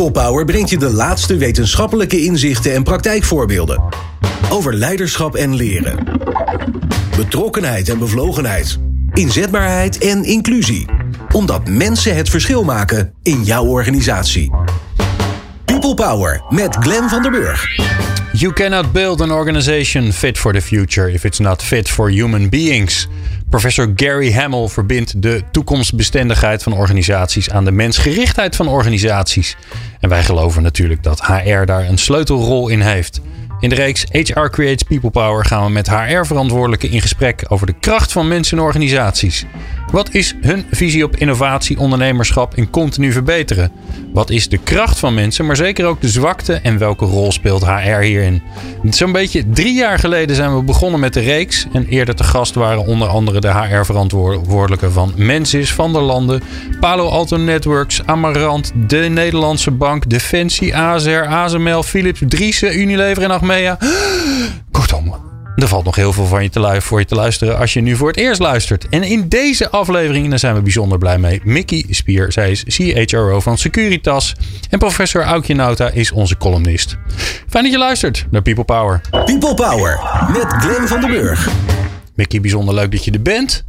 People Power brengt je de laatste wetenschappelijke inzichten en praktijkvoorbeelden. Over leiderschap en leren. Betrokkenheid en bevlogenheid. Inzetbaarheid en inclusie. Omdat mensen het verschil maken in jouw organisatie. People Power met Glenn van der Burg. You cannot build an organization fit for the future if it's not fit for human beings. Professor Gary Hamel verbindt de toekomstbestendigheid van organisaties aan de mensgerichtheid van organisaties. En wij geloven natuurlijk dat HR daar een sleutelrol in heeft. In de reeks HR Creates People Power gaan we met HR-verantwoordelijken in gesprek over de kracht van mensen en organisaties. Wat is hun visie op innovatie, ondernemerschap en continu verbeteren? Wat is de kracht van mensen, maar zeker ook de zwakte en welke rol speelt HR hierin? Zo'n beetje drie jaar geleden zijn we begonnen met de reeks. En eerder te gast waren onder andere de HR-verantwoordelijken van Mensis, Van der Landen, Palo Alto Networks, Amarant, de Nederlandse Bank, Defensie, ASR, ASML, Philips, Driessen, Unilever en. Kortom, er valt nog heel veel van je te voor je te luisteren als je nu voor het eerst luistert. En in deze aflevering, daar zijn we bijzonder blij mee, Mickey Spier. Zij is CHRO van Securitas. En professor Aukje Nauta is onze columnist. Fijn dat je luistert naar People Power. People Power met Glenn van den Burg. Mickey, bijzonder leuk dat je er bent.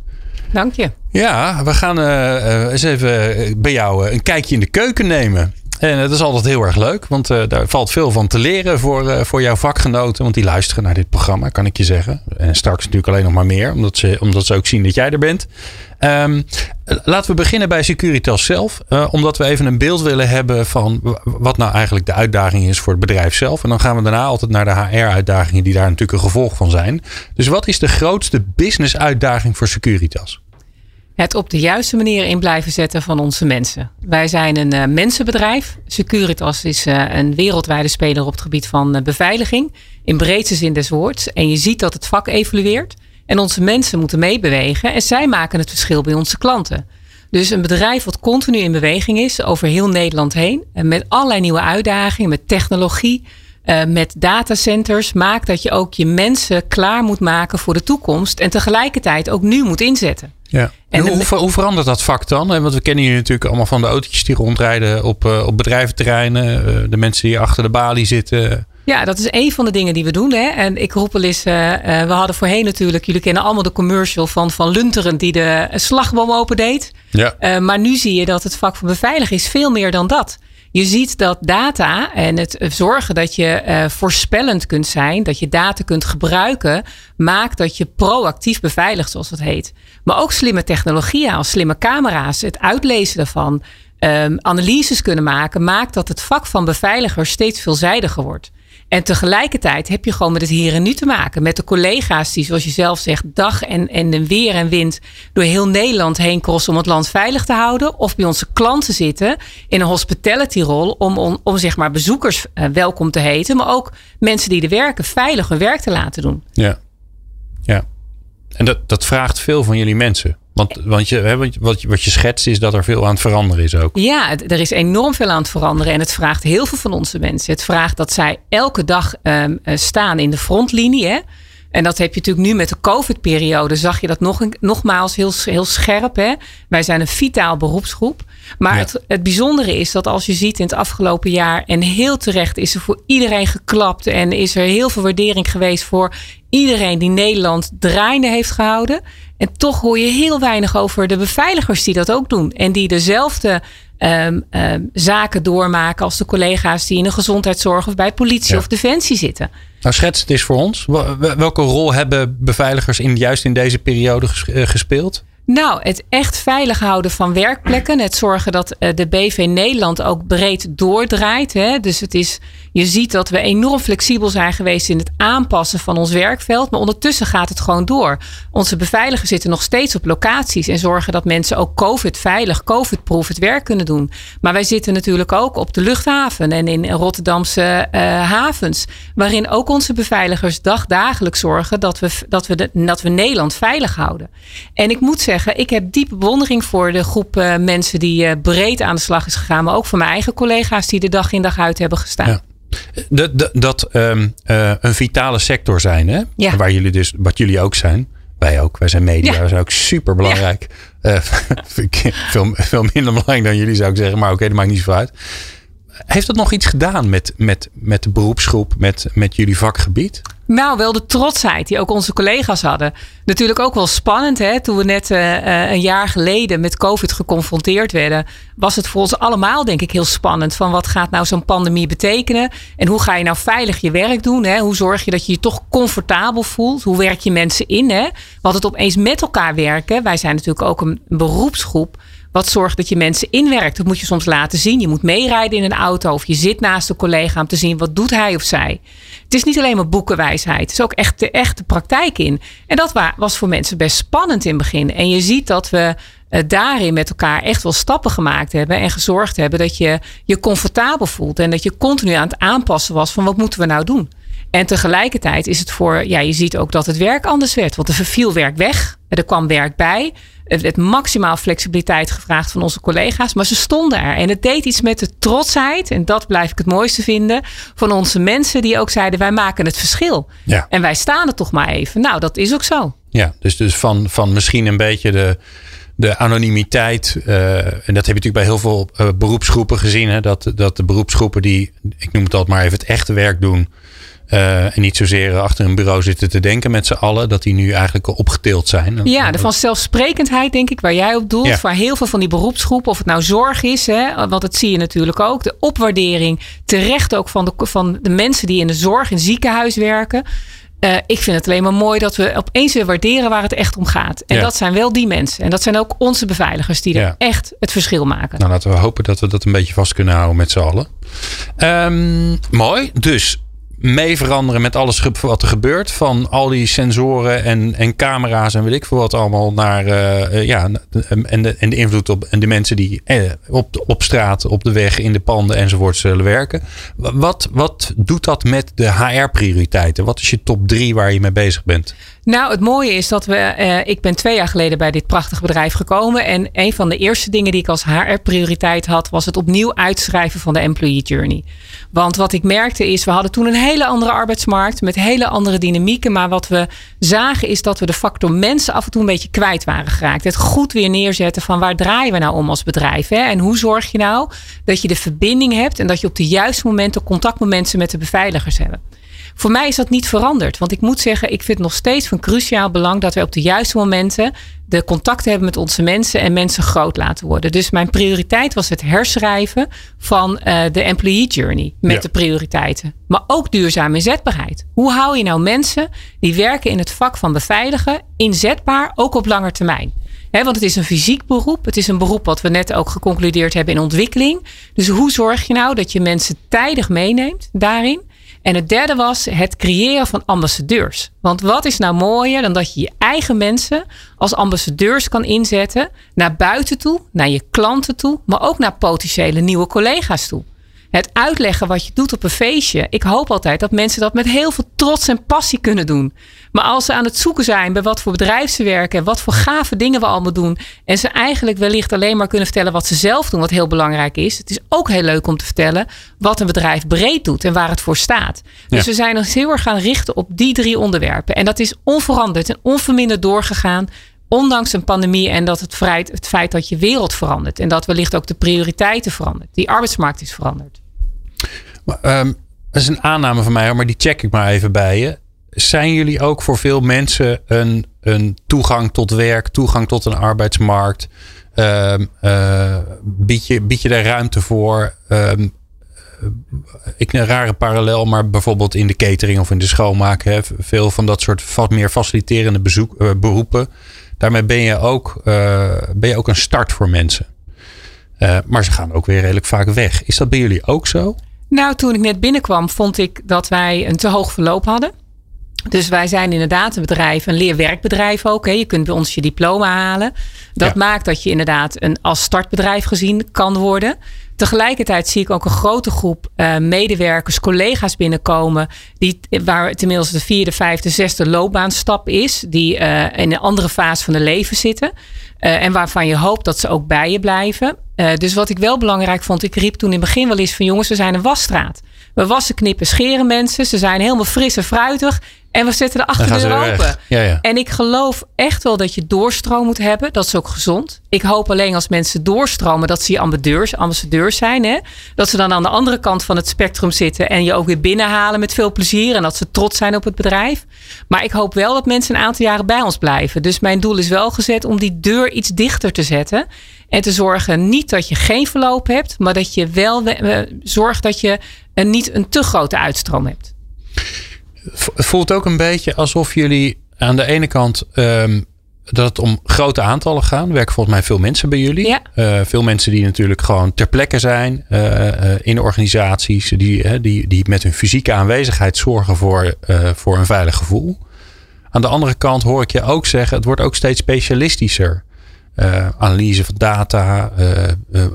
Dank je. Ja, we gaan uh, uh, eens even bij jou een kijkje in de keuken nemen. En dat is altijd heel erg leuk, want uh, daar valt veel van te leren voor, uh, voor jouw vakgenoten. Want die luisteren naar dit programma, kan ik je zeggen. En straks natuurlijk alleen nog maar meer, omdat ze, omdat ze ook zien dat jij er bent. Um, laten we beginnen bij Securitas zelf. Omdat we even een beeld willen hebben van wat nou eigenlijk de uitdaging is voor het bedrijf zelf. En dan gaan we daarna altijd naar de HR-uitdagingen die daar natuurlijk een gevolg van zijn. Dus wat is de grootste business-uitdaging voor Securitas? Het op de juiste manier in blijven zetten van onze mensen. Wij zijn een uh, mensenbedrijf. Securitas is uh, een wereldwijde speler op het gebied van uh, beveiliging. In breedste zin des woords. En je ziet dat het vak evolueert. En onze mensen moeten meebewegen. En zij maken het verschil bij onze klanten. Dus een bedrijf wat continu in beweging is over heel Nederland heen. En met allerlei nieuwe uitdagingen, met technologie, met datacenters. Maakt dat je ook je mensen klaar moet maken voor de toekomst. En tegelijkertijd ook nu moet inzetten. Ja. En hoe, hoe, verandert dat vak dan? Want we kennen jullie natuurlijk allemaal van de autootjes die rondrijden op, uh, op bedrijventerreinen. Uh, de mensen die achter de balie zitten. Ja, dat is een van de dingen die we doen. Hè. En ik roep wel eens, uh, we hadden voorheen natuurlijk, jullie kennen allemaal de commercial van Van Lunteren die de slagboom opendeed. Ja. maar nu zie je dat het vak van beveiliging is veel meer dan dat. Je ziet dat data en het zorgen dat je uh, voorspellend kunt zijn, dat je data kunt gebruiken, maakt dat je proactief beveiligt, zoals het heet. Maar ook slimme technologieën als slimme camera's, het uitlezen daarvan, um, analyses kunnen maken, maakt dat het vak van beveiliger steeds veelzijdiger wordt. En tegelijkertijd heb je gewoon met het hier en nu te maken. Met de collega's die, zoals je zelf zegt, dag en, en weer en wind door heel Nederland heen crossen om het land veilig te houden. Of bij onze klanten zitten in een hospitality rol om, om, om zeg maar bezoekers uh, welkom te heten. Maar ook mensen die er werken veilig hun werk te laten doen. Ja, ja. En dat, dat vraagt veel van jullie mensen. Want, want je, wat, wat je schetst is dat er veel aan het veranderen is ook. Ja, er is enorm veel aan het veranderen. En het vraagt heel veel van onze mensen. Het vraagt dat zij elke dag um, staan in de frontlinie. Hè? En dat heb je natuurlijk nu met de COVID-periode. Zag je dat nog nogmaals heel, heel scherp. Hè? Wij zijn een vitaal beroepsgroep. Maar het, het bijzondere is dat als je ziet in het afgelopen jaar. En heel terecht is er voor iedereen geklapt. En is er heel veel waardering geweest voor iedereen die Nederland draaiende heeft gehouden. En toch hoor je heel weinig over de beveiligers die dat ook doen. En die dezelfde um, um, zaken doormaken als de collega's die in de gezondheidszorg of bij politie of defensie zitten. Nou, schets het eens voor ons. Welke rol hebben beveiligers in, juist in deze periode eh, gespeeld? Nou, het echt veilig houden van werkplekken. Het zorgen dat eh, de BV Nederland ook breed doordraait. Hè. Dus het is, je ziet dat we enorm flexibel zijn geweest in het aanpassen van ons werkveld. Maar ondertussen gaat het gewoon door. Onze beveiligers zitten nog steeds op locaties en zorgen dat mensen ook COVID-veilig, COVID-proof het werk kunnen doen. Maar wij zitten natuurlijk ook op de luchthaven en in Rotterdamse uh, havens. Waarin ook onze beveiligers dagdagelijks zorgen dat we, dat, we dat we Nederland veilig houden. En ik moet zeggen, ik heb diepe bewondering voor de groep uh, mensen die uh, breed aan de slag is gegaan. Maar ook voor mijn eigen collega's die de dag in dag uit hebben gestaan. Ja. Dat, dat, dat um, uh, een vitale sector zijn, hè? Ja. Waar jullie dus, wat jullie ook zijn. Wij ook, wij zijn media, ja. zijn ook super belangrijk. Ja. veel, veel minder belangrijk dan jullie zou ik zeggen, maar oké, okay, dat maakt niet zo uit. Heeft dat nog iets gedaan met, met, met de beroepsgroep, met, met jullie vakgebied? Nou, wel de trotsheid die ook onze collega's hadden. Natuurlijk ook wel spannend, hè? Toen we net uh, een jaar geleden met COVID geconfronteerd werden, was het voor ons allemaal, denk ik, heel spannend. Van wat gaat nou zo'n pandemie betekenen? En hoe ga je nou veilig je werk doen? Hè? Hoe zorg je dat je je toch comfortabel voelt? Hoe werk je mensen in? Hè? Wat het opeens met elkaar werken. Wij zijn natuurlijk ook een beroepsgroep wat zorgt dat je mensen inwerkt? Dat moet je soms laten zien. Je moet meerijden in een auto of je zit naast een collega om te zien wat doet hij of zij. Het is niet alleen maar boekenwijsheid. Het is ook echt de echte praktijk in. En dat was voor mensen best spannend in het begin. En je ziet dat we eh, daarin met elkaar echt wel stappen gemaakt hebben. En gezorgd hebben dat je je comfortabel voelt. En dat je continu aan het aanpassen was van wat moeten we nou doen. En tegelijkertijd is het voor, ja, je ziet ook dat het werk anders werd. Want er verviel werk weg, er kwam werk bij. Er werd maximaal flexibiliteit gevraagd van onze collega's, maar ze stonden er. En het deed iets met de trotsheid, en dat blijf ik het mooiste vinden, van onze mensen die ook zeiden: wij maken het verschil. Ja. En wij staan er toch maar even. Nou, dat is ook zo. Ja, dus, dus van, van misschien een beetje de de anonimiteit. Uh, en dat heb je natuurlijk bij heel veel uh, beroepsgroepen gezien. Hè, dat, dat de beroepsgroepen die, ik noem het altijd maar even, het echte werk doen. Uh, en niet zozeer achter een bureau zitten te denken met z'n allen, dat die nu eigenlijk opgetild zijn. Ja, de vanzelfsprekendheid, denk ik, waar jij op doelt. Ja. Voor heel veel van die beroepsgroepen, of het nou zorg is, hè, want dat zie je natuurlijk ook. De opwaardering, terecht ook van de, van de mensen die in de zorg, in ziekenhuis werken. Uh, ik vind het alleen maar mooi dat we opeens weer waarderen waar het echt om gaat. En dat zijn wel die mensen. En dat zijn ook onze beveiligers die er echt het verschil maken. Nou, laten we hopen dat we dat een beetje vast kunnen houden met z'n allen. Um, mooi. Dus mee veranderen met alles wat er gebeurt. Van al die sensoren en, en camera's en weet ik veel wat allemaal. Naar, uh, ja, en, de, en de invloed op en de mensen die eh, op, op straat, op de weg, in de panden enzovoort zullen werken. Wat, wat doet dat met de HR-prioriteiten? Wat is je top drie waar je mee bezig bent? Nou, het mooie is dat we. Uh, ik ben twee jaar geleden bij dit prachtige bedrijf gekomen. En een van de eerste dingen die ik als HR-prioriteit had, was het opnieuw uitschrijven van de employee journey. Want wat ik merkte is, we hadden toen een hele andere arbeidsmarkt met hele andere dynamieken. Maar wat we zagen is dat we de factor mensen af en toe een beetje kwijt waren geraakt. Het goed weer neerzetten van waar draaien we nou om als bedrijf? Hè? En hoe zorg je nou dat je de verbinding hebt en dat je op de juiste momenten contactmomenten met de beveiligers hebben. Voor mij is dat niet veranderd. Want ik moet zeggen, ik vind het nog steeds van cruciaal belang dat wij op de juiste momenten de contacten hebben met onze mensen en mensen groot laten worden. Dus mijn prioriteit was het herschrijven van uh, de employee journey met de prioriteiten. Maar ook duurzame inzetbaarheid. Hoe hou je nou mensen die werken in het vak van beveiligen inzetbaar, ook op lange termijn? want het is een fysiek beroep. Het is een beroep wat we net ook geconcludeerd hebben in ontwikkeling. Dus hoe zorg je nou dat je mensen tijdig meeneemt daarin? En het derde was het creëren van ambassadeurs. Want wat is nou mooier dan dat je je eigen mensen als ambassadeurs kan inzetten naar buiten toe, naar je klanten toe, maar ook naar potentiële nieuwe collega's toe het uitleggen wat je doet op een feestje. Ik hoop altijd dat mensen dat met heel veel trots en passie kunnen doen. Maar als ze aan het zoeken zijn bij wat voor bedrijf ze werken en wat voor gave dingen we allemaal doen. En ze eigenlijk wellicht alleen maar kunnen vertellen wat ze zelf doen, wat heel belangrijk is. Het is ook heel leuk om te vertellen wat een bedrijf breed doet en waar het voor staat. Dus we zijn ons heel erg gaan richten op die drie onderwerpen. En dat is onveranderd en onverminderd doorgegaan ondanks een pandemie en dat het, feit, het feit dat je wereld verandert en dat wellicht ook de prioriteiten verandert. Die arbeidsmarkt is veranderd. Um, dat is een aanname van mij, maar die check ik maar even bij je. Zijn jullie ook voor veel mensen een, een toegang tot werk, toegang tot een arbeidsmarkt? Um, uh, bied, je, daar ruimte voor? Um, ik een rare parallel, maar bijvoorbeeld in de catering of in de schoonmaak. Hè, veel van dat soort wat meer faciliterende bezoek, uh, beroepen. Daarmee ben je, ook, ben je ook een start voor mensen. Maar ze gaan ook weer redelijk vaak weg. Is dat bij jullie ook zo? Nou, toen ik net binnenkwam, vond ik dat wij een te hoog verloop hadden. Dus wij zijn inderdaad een bedrijf, een leerwerkbedrijf ook. Hè. Je kunt bij ons je diploma halen. Dat maakt dat je inderdaad een, als startbedrijf gezien kan worden. Tegelijkertijd zie ik ook een grote groep uh, medewerkers, collega's binnenkomen. Die, waar het inmiddels de vierde, vijfde, zesde loopbaanstap is. Die uh, in een andere fase van de leven zitten. Uh, en waarvan je hoopt dat ze ook bij je blijven. dus wat ik wel belangrijk vond, ik riep toen in het begin wel eens van jongens, we zijn een wasstraat. We wassen, knippen, scheren mensen. Ze zijn helemaal fris en fruitig. En we zetten de achterdeur open. Ja, ja. En ik geloof echt wel dat je doorstroom moet hebben. Dat is ook gezond. Ik hoop alleen als mensen doorstromen dat ze ambassadeurs, ambassadeurs zijn. Hè? Dat ze dan aan de andere kant van het spectrum zitten en je ook weer binnenhalen met veel plezier. En dat ze trots zijn op het bedrijf. Maar ik hoop wel dat mensen een aantal jaren bij ons blijven. Dus mijn doel is wel gezet om die deur iets dichter te zetten. En te zorgen niet dat je geen verloop hebt, maar dat je wel zorgt dat je een, niet een te grote uitstroom hebt. Het voelt ook een beetje alsof jullie aan de ene kant um, dat het om grote aantallen gaan. Er werken volgens mij veel mensen bij jullie. Ja. Uh, veel mensen die natuurlijk gewoon ter plekke zijn uh, uh, in organisaties. Die, die, die met hun fysieke aanwezigheid zorgen voor, voor een veilig gevoel. Aan de andere kant hoor ik je ook zeggen, het wordt ook steeds specialistischer. analyse van data,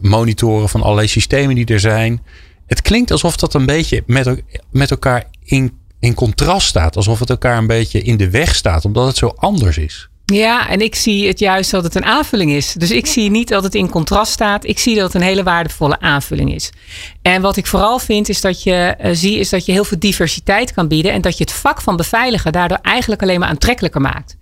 monitoren van allerlei systemen die er zijn. Het klinkt alsof dat een beetje met, met elkaar in in contrast staat. Alsof het elkaar een beetje in de weg staat, omdat het zo anders is. Ja, en ik zie het juist dat het een aanvulling is. Dus ik zie niet dat het in contrast staat. Ik zie dat het een hele waardevolle aanvulling is. En wat ik vooral vind is dat je uh, zie is dat je heel veel diversiteit kan bieden en dat je het vak van beveiligen daardoor eigenlijk alleen maar aantrekkelijker maakt.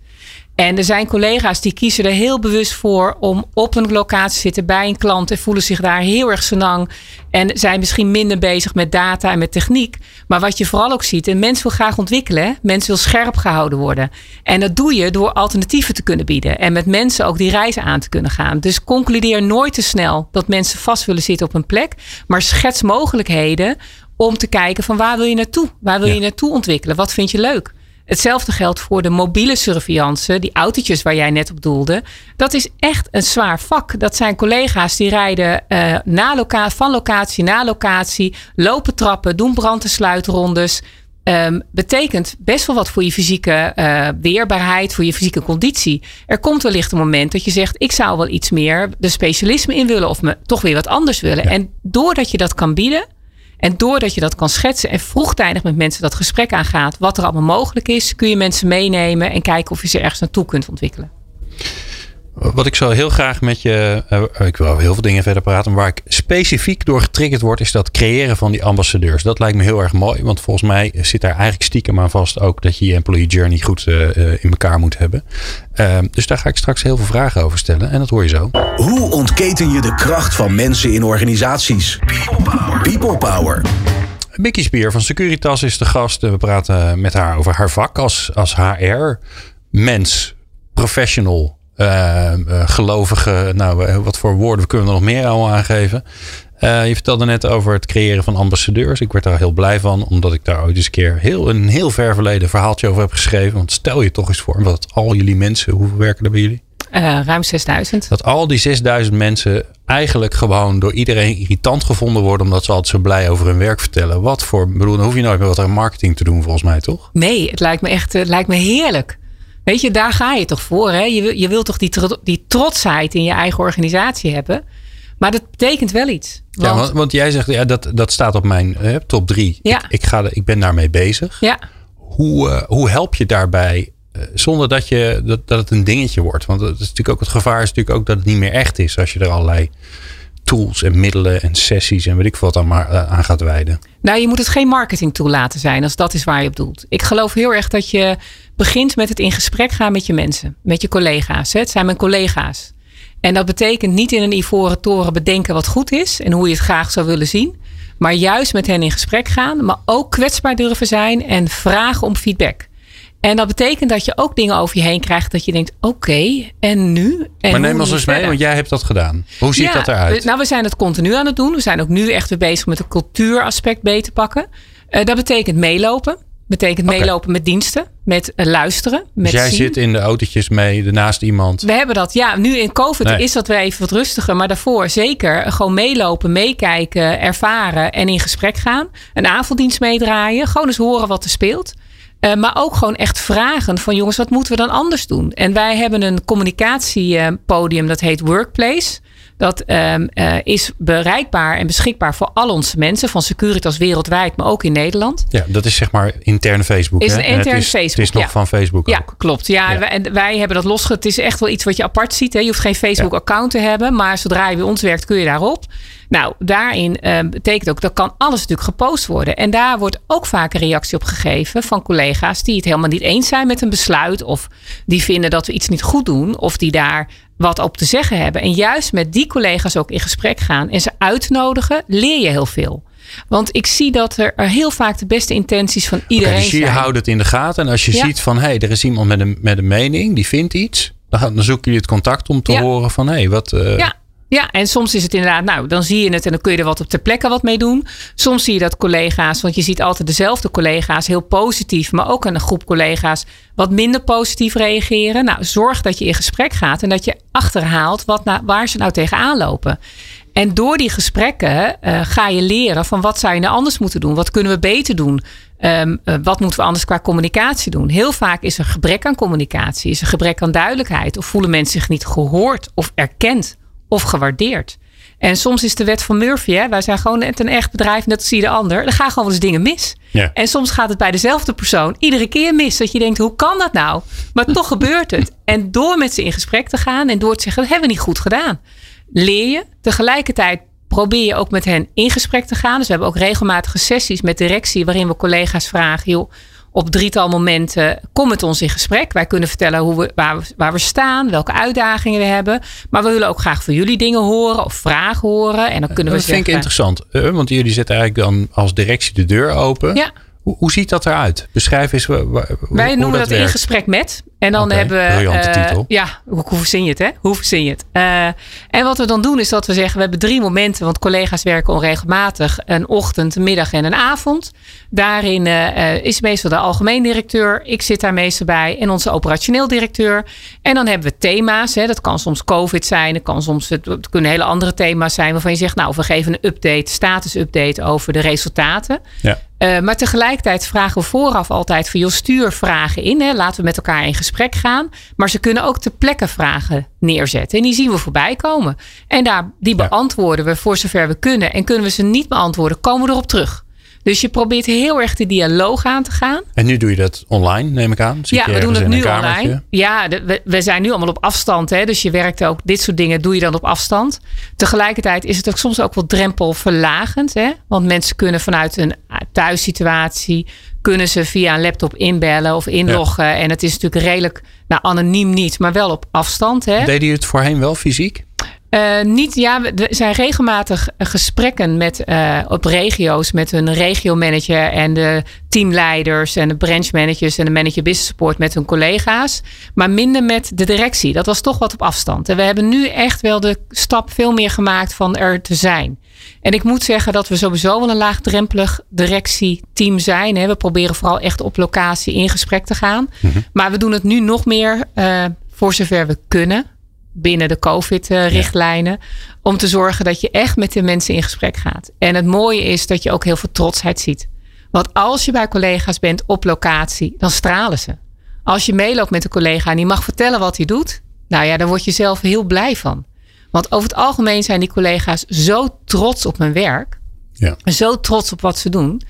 En er zijn collega's die kiezen er heel bewust voor om op een locatie te zitten bij een klant en voelen zich daar heel erg senang. En zijn misschien minder bezig met data en met techniek. Maar wat je vooral ook ziet, een mens wil graag ontwikkelen. Mens wil scherp gehouden worden. En dat doe je door alternatieven te kunnen bieden. En met mensen ook die reizen aan te kunnen gaan. Dus concludeer nooit te snel dat mensen vast willen zitten op een plek. Maar schets mogelijkheden om te kijken van waar wil je naartoe? Waar wil je naartoe ontwikkelen? Wat vind je leuk? Hetzelfde geldt voor de mobiele surveillance, die autootjes waar jij net op doelde. Dat is echt een zwaar vak. Dat zijn collega's die rijden uh, na loca van locatie naar locatie, lopen trappen, doen brand- en sluitrondes. Um, betekent best wel wat voor je fysieke uh, weerbaarheid, voor je fysieke conditie. Er komt wellicht een moment dat je zegt: Ik zou wel iets meer de specialisme in willen of me toch weer wat anders willen. En doordat je dat kan bieden, en doordat je dat kan schetsen en vroegtijdig met mensen dat gesprek aangaat, wat er allemaal mogelijk is, kun je mensen meenemen en kijken of je ze ergens naartoe kunt ontwikkelen. Wat ik zo heel graag met je. Uh, ik wil over heel veel dingen verder praten. Maar waar ik specifiek door getriggerd word, is dat creëren van die ambassadeurs. Dat lijkt me heel erg mooi. Want volgens mij zit daar eigenlijk stiekem aan vast ook dat je je employee journey goed uh, in elkaar moet hebben. Ehm, dus daar ga ik straks heel veel vragen over stellen. En dat hoor je zo. Hoe ontketen je de kracht van mensen in organisaties? People Power. People Power. Mickey Spier van Securitas is de gast. We praten met haar over haar vak als, als HR-mens, professional uh, gelovige, nou, eh, wat voor woorden kunnen we er nog meer allemaal aangeven? Uh, je vertelde net over het creëren van ambassadeurs. Ik werd daar heel blij van, omdat ik daar ooit eens een keer heel, een heel ver verleden verhaaltje over heb geschreven. Want stel je toch eens voor, dat al jullie mensen, hoeveel werken er bij jullie? Uh, ruim 6000. Dat al die 6000 mensen eigenlijk gewoon door iedereen irritant gevonden worden. Omdat ze altijd zo blij over hun werk vertellen. Wat voor, bedoel, dan hoef je nooit meer wat aan marketing te doen volgens mij, toch? Nee, het lijkt me echt het lijkt me heerlijk. Weet je, daar ga je toch voor. Hè? Je, je wilt toch die, die trotsheid in je eigen organisatie hebben. Maar dat betekent wel iets. Want, ja, want, want jij zegt, ja, dat, dat staat op mijn hè, top drie. Ja. Ik, ik, ga, ik ben daarmee bezig. Ja. Hoe, uh, hoe help je daarbij uh, zonder dat, je, dat, dat het een dingetje wordt? Want het is natuurlijk ook het gevaar is natuurlijk ook dat het niet meer echt is als je er allerlei tools en middelen en sessies en weet ik wat dan maar uh, aan gaat wijden. Nou, je moet het geen marketing tool laten zijn als dat is waar je op doelt. Ik geloof heel erg dat je begint met het in gesprek gaan met je mensen, met je collega's. Het zijn mijn collega's. En dat betekent niet in een ivoren toren bedenken wat goed is en hoe je het graag zou willen zien. Maar juist met hen in gesprek gaan, maar ook kwetsbaar durven zijn en vragen om feedback. En dat betekent dat je ook dingen over je heen krijgt dat je denkt: oké, en nu? En maar neem ons eens mee, want jij hebt dat gedaan. Hoe ziet dat eruit? Nou, we zijn het continu aan het doen. We zijn ook nu echt weer bezig met het cultuuraspect beter pakken. Uh, dat betekent meelopen. Betekent okay. meelopen met diensten, met uh, luisteren. Met dus jij zien. zit in de autootjes mee, naast iemand. We hebben dat, ja. Nu in COVID nee. is dat weer even wat rustiger. Maar daarvoor zeker gewoon meelopen, meekijken, ervaren en in gesprek gaan. Een avonddienst meedraaien. Gewoon eens horen wat er speelt. Uh, maar ook gewoon echt vragen van jongens, wat moeten we dan anders doen? En wij hebben een communicatiepodium dat heet Workplace. Dat um, uh, is bereikbaar en beschikbaar voor al onze mensen van Securitas wereldwijd, maar ook in Nederland. Ja, dat is zeg maar interne Facebook. Is hè? een is, Facebook. Het is nog ja. van Facebook. Ja, ook. klopt. Ja, ja. Wij, en wij hebben dat losge. Het is echt wel iets wat je apart ziet. Hè? Je hoeft geen Facebook-account te hebben, maar zodra je bij ons werkt, kun je daarop. Nou, daarin uh, betekent ook, dat kan alles natuurlijk gepost worden. En daar wordt ook vaak een reactie op gegeven van collega's die het helemaal niet eens zijn met een besluit. Of die vinden dat we iets niet goed doen. Of die daar wat op te zeggen hebben. En juist met die collega's ook in gesprek gaan en ze uitnodigen, leer je heel veel. Want ik zie dat er heel vaak de beste intenties van iedereen okay, dus je houdt het in de gaten. En als je ziet van hé, hey, er is iemand met een, met een mening, die vindt iets. Dan, dan zoek je het contact om te horen van hé, hey, wat. Uh... Ja. Ja, en soms is het inderdaad, nou, dan zie je het en dan kun je er wat op ter plekke wat mee doen. Soms zie je dat collega's, want je ziet altijd dezelfde collega's heel positief, maar ook een groep collega's wat minder positief reageren. Nou, zorg dat je in gesprek gaat en dat je achterhaalt wat nou, waar ze nou tegenaan lopen. En door die gesprekken uh, ga je leren van wat zou je nou anders moeten doen? Wat kunnen we beter doen? Um, uh, wat moeten we anders qua communicatie doen? Heel vaak is er gebrek aan communicatie, is er gebrek aan duidelijkheid. Of voelen mensen zich niet gehoord of erkend of gewaardeerd. En soms is de wet van Murphy, hè, wij zijn gewoon net een echt bedrijf, net als ieder ander. Er gaan gewoon wel eens dingen mis. Ja. En soms gaat het bij dezelfde persoon iedere keer mis. Dat je denkt, hoe kan dat nou? Maar toch gebeurt het. En door met ze in gesprek te gaan en door te zeggen, dat hebben we niet goed gedaan leer je. Tegelijkertijd probeer je ook met hen in gesprek te gaan. Dus we hebben ook regelmatige sessies met directie waarin we collega's vragen, joh, op drietal momenten kom met ons in gesprek. Wij kunnen vertellen hoe we, waar, we, waar we staan, welke uitdagingen we hebben. Maar we willen ook graag van jullie dingen horen of vragen horen. En dan kunnen we dat vind ik interessant, eh, want jullie zetten eigenlijk dan als directie de deur open. Ja. Hoe, hoe ziet dat eruit? Beschrijf eens. Wij noemen dat, in gesprek met. En dan hebben we. Briljante uh, titel. Ja, hoe, hoe verzin je het, hè? Hoe verzin je het? Uh, en wat we dan doen is dat we zeggen: we hebben drie momenten, want collega's werken onregelmatig: een ochtend, een middag en een avond. Daarin uh, is meestal de algemeen directeur. Ik zit daar meestal bij. En onze operationeel directeur. En dan hebben we thema's. Hè. Dat kan soms COVID zijn. Dat, kan soms, het kunnen hele andere thema's zijn. Waarvan je zegt: Nou, we geven een update, status update over de resultaten. Ja. Uh, maar tegelijkertijd vragen we vooraf altijd van joh, stuur vragen in. Hè. Laten we met elkaar in gesprek gaan. Maar ze kunnen ook ter plekke vragen neerzetten. En die zien we voorbij komen. En daar, die beantwoorden we voor zover we kunnen. En kunnen we ze niet beantwoorden, komen we erop terug. Dus je probeert heel erg de dialoog aan te gaan. En nu doe je dat online, neem ik aan? ja, we doen het nu online. Ja, we, we, zijn nu allemaal op afstand. Hè, dus je werkt ook, dit soort dingen doe je dan op afstand. Tegelijkertijd is het ook soms ook wel drempelverlagend. Hè? Want mensen kunnen vanuit een thuissituatie kunnen ze via een laptop inbellen of inloggen. En het is natuurlijk redelijk, nou anoniem niet, maar wel op afstand. Hè? Deed je het voorheen wel fysiek? Uh, niet, ja, er zijn regelmatig gesprekken met, uh, op regio's met hun regiomanager en de teamleiders en de branchmanagers en de manager business support met hun collega's. Maar minder met de directie. Dat was toch wat op afstand. En we hebben nu echt wel de stap veel meer gemaakt van er te zijn. En ik moet zeggen dat we sowieso wel een laagdrempelig directieteam zijn. We proberen vooral echt op locatie in gesprek te gaan. Mhm. Maar we doen het nu nog meer uh, voor zover we kunnen binnen de COVID-richtlijnen. Om te zorgen dat je echt met de mensen in gesprek gaat. En het mooie is dat je ook heel veel trotsheid ziet. Want als je bij collega's bent op locatie, dan stralen ze. Als je meeloopt met een collega en die mag vertellen wat hij doet, nou ja, dan word je zelf heel blij van. Want over het algemeen zijn die collega's zo trots op hun werk. Ja. Zo trots op wat ze doen.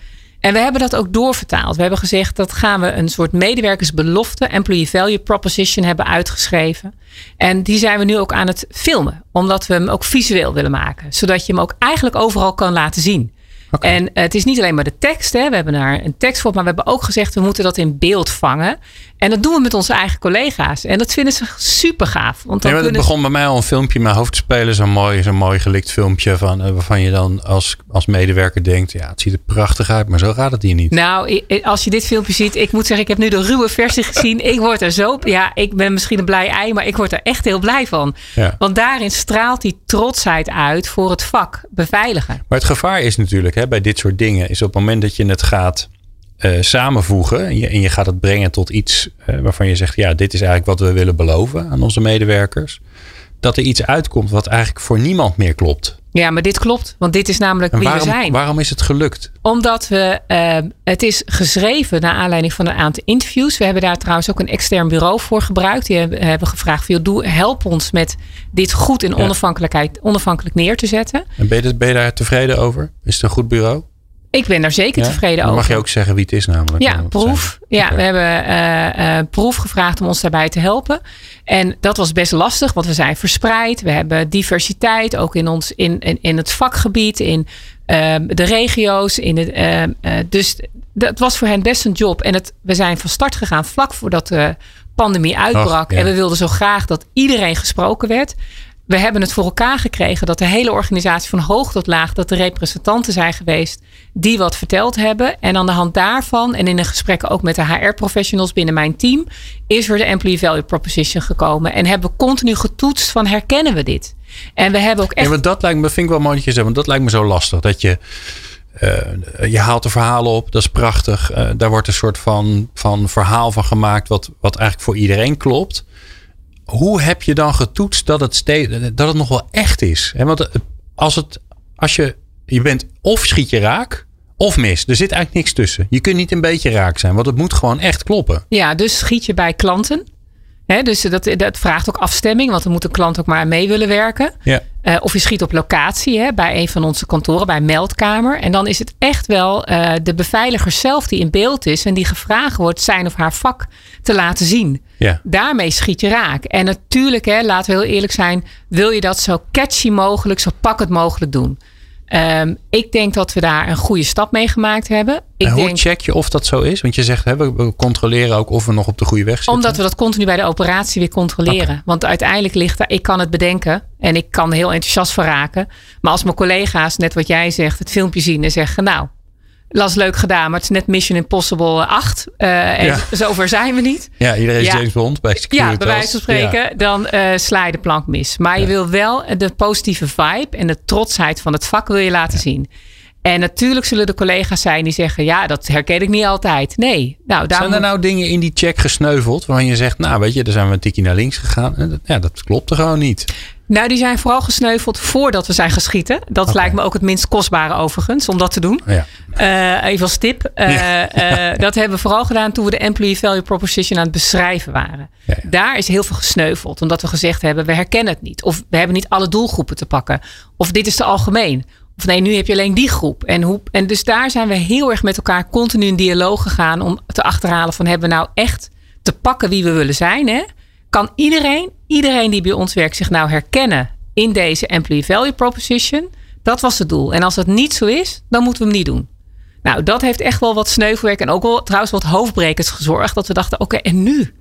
En we hebben dat ook doorvertaald. We hebben gezegd dat gaan we een soort medewerkersbelofte, employee value proposition hebben uitgeschreven. En die zijn we nu ook aan het filmen, omdat we hem ook visueel willen maken, zodat je hem ook eigenlijk overal kan laten zien. En het is niet alleen maar de tekst. Hè. We hebben daar een tekst voor. Maar we hebben ook gezegd, we moeten dat in beeld vangen. En dat doen we met onze eigen collega's. En dat vinden ze super gaaf. Want dan nee, het begon bij mij al een filmpje. Mijn hoofdspeler, zo'n mooi, zo'n mooi gelikt filmpje. Van, uh, waarvan je dan als, als medewerker denkt. Ja, het ziet er prachtig uit. Maar zo gaat het hier niet. Nou, als je dit filmpje ziet. Ik moet zeggen, ik heb nu de ruwe versie gezien. Ik word er zo... Ja, ik ben misschien een blij ei. Maar ik word er echt heel blij van. Ja. Want daarin straalt die trotsheid uit voor het vak beveiligen. Maar het gevaar is natuurlijk... Hè, bij dit soort dingen is op het moment dat je het gaat uh, samenvoegen en je, en je, gaat het brengen tot iets uh, waarvan je zegt, ja, dit is eigenlijk wat we willen beloven aan onze medewerkers, dat er iets uitkomt wat eigenlijk voor niemand meer klopt. Ja, maar dit klopt, want dit is namelijk wie waarom, we zijn. Waarom is het gelukt? Omdat we, uh, het is geschreven naar aanleiding van een aantal interviews. We hebben daar trouwens ook een extern bureau voor gebruikt. Die hebben, hebben gevraagd, veel, doe, help ons met dit goed in onafhankelijkheid, onafhankelijk neer te zetten. En ben je, ben je daar tevreden over? Is het een goed bureau? Ik ben daar zeker tevreden over. mag je ook zeggen wie het is namelijk. Ja, proef. Ja, we hebben uh, proef gevraagd om ons daarbij te helpen. En dat was best lastig, want we zijn verspreid. We hebben diversiteit, ook in, ons, in, in, in het vakgebied, in uh, de regio's. In het, uh, dus dat was voor hen best een job. En het, we zijn van start gegaan vlak voordat de pandemie uitbrak. En we wilden zo graag dat iedereen gesproken werd we hebben het voor elkaar gekregen dat de hele organisatie van hoog tot laag, dat de representanten zijn geweest die wat verteld hebben. En aan de hand daarvan en in de gesprekken ook met de HR-professionals binnen mijn team, is er de Employee Value Proposition gekomen. En hebben we continu getoetst van herkennen we dit? En we hebben ook echt. Ja, dat lijkt me, vind ik wel mooi want dat lijkt me zo lastig. Dat je. Uh, je haalt de verhalen op, dat is prachtig. Uh, daar wordt een soort van, van verhaal van gemaakt, wat, wat eigenlijk voor iedereen klopt hoe heb je dan getoetst dat het, dat het nog wel echt is? Want eh, als, het, als je, je bent of schiet je raak of mis. Er zit eigenlijk niks tussen. Je kunt niet een beetje raak zijn, want het moet gewoon echt kloppen. Ja, dus schiet je bij klanten dus dat, dat vraagt ook afstemming, want dan moet de klant ook maar mee willen werken. Ja. Uh, of je schiet op locatie bij een van onze kantoren, bij meldkamer. En dan is het echt wel uh, de beveiliger zelf die in beeld is en die gevraagd wordt zijn of haar vak te laten zien. Ja. Daarmee schiet je raak. En natuurlijk, hè, laten we heel eerlijk zijn, wil je dat zo catchy mogelijk, zo pakkend mogelijk doen. Um, ik denk dat we daar een goede stap mee gemaakt hebben. Ik en hoe denk, check je of dat zo is? Want je zegt, hè, we controleren ook of we nog op de goede weg zitten. Omdat we dat continu bij de operatie weer controleren. Want uiteindelijk ligt daar, ik kan het bedenken en ik kan heel enthousiast van raken. Maar als mijn collega's, net wat jij zegt, het filmpje zien en zeggen, nou, las leuk gedaan, maar het is net Mission Impossible 8. Uh, en ja. zover zijn we niet. Ja, iedereen is James Bond bij Securitas. Ja, bij wijze van spreken, dan uh, sla je de plank mis. Maar je wil wel de positieve vibe en de trotsheid van het vak wil je laten zien. En natuurlijk zullen er collega's zijn die zeggen: Ja, dat herken ik niet altijd. Nee. Nou, zijn er nou dingen in die check gesneuveld waarvan je zegt: Nou, weet je, daar zijn we een tikje naar links gegaan. Ja, dat klopt er gewoon niet. Nou, die zijn vooral gesneuveld voordat we zijn geschieten. Dat lijkt me ook het minst kostbare overigens, om dat te doen. Ja. Uh, even als tip. Uh, uh, dat hebben we vooral gedaan toen we de Employee Value Proposition aan het beschrijven waren. Ja, Daar is heel veel gesneuveld, omdat we gezegd hebben, we herkennen het niet. Of we hebben niet alle doelgroepen te pakken. Of dit is te algemeen. Of nee, nu heb je alleen die groep. En, hoe, en dus daar zijn we heel erg met elkaar continu in dialoog gegaan om te achterhalen van hebben we nou echt te pakken wie we willen zijn. Hè? Kan iedereen, iedereen die bij ons werkt, zich nou herkennen in deze Employee Value Proposition? Dat was het doel. En als dat niet zo is, dan moeten we hem niet doen. Nou, dat heeft echt wel wat sneuvelwerk en ook wel trouwens wat hoofdbrekers gezorgd. Dat we dachten, oké, en nu?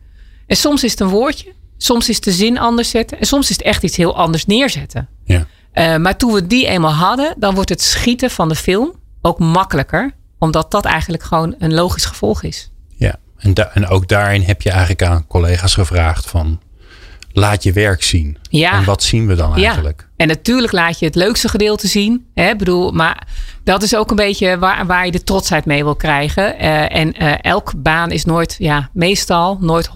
En soms is het een woordje, soms is de zin anders zetten en soms is het echt iets heel anders neerzetten. Ja. Uh, maar toen we die eenmaal hadden, dan wordt het schieten van de film ook makkelijker. Omdat dat eigenlijk gewoon een logisch gevolg is. En, en ook daarin heb je eigenlijk aan collega's gevraagd van laat je werk zien. Ja. En wat zien we dan eigenlijk? Ja. En natuurlijk laat je het leukste gedeelte zien. Hè? Bedoel, maar dat is ook een beetje waar, waar je de trotsheid mee wil krijgen. Uh, en uh, elke baan is nooit, ja, meestal nooit 100%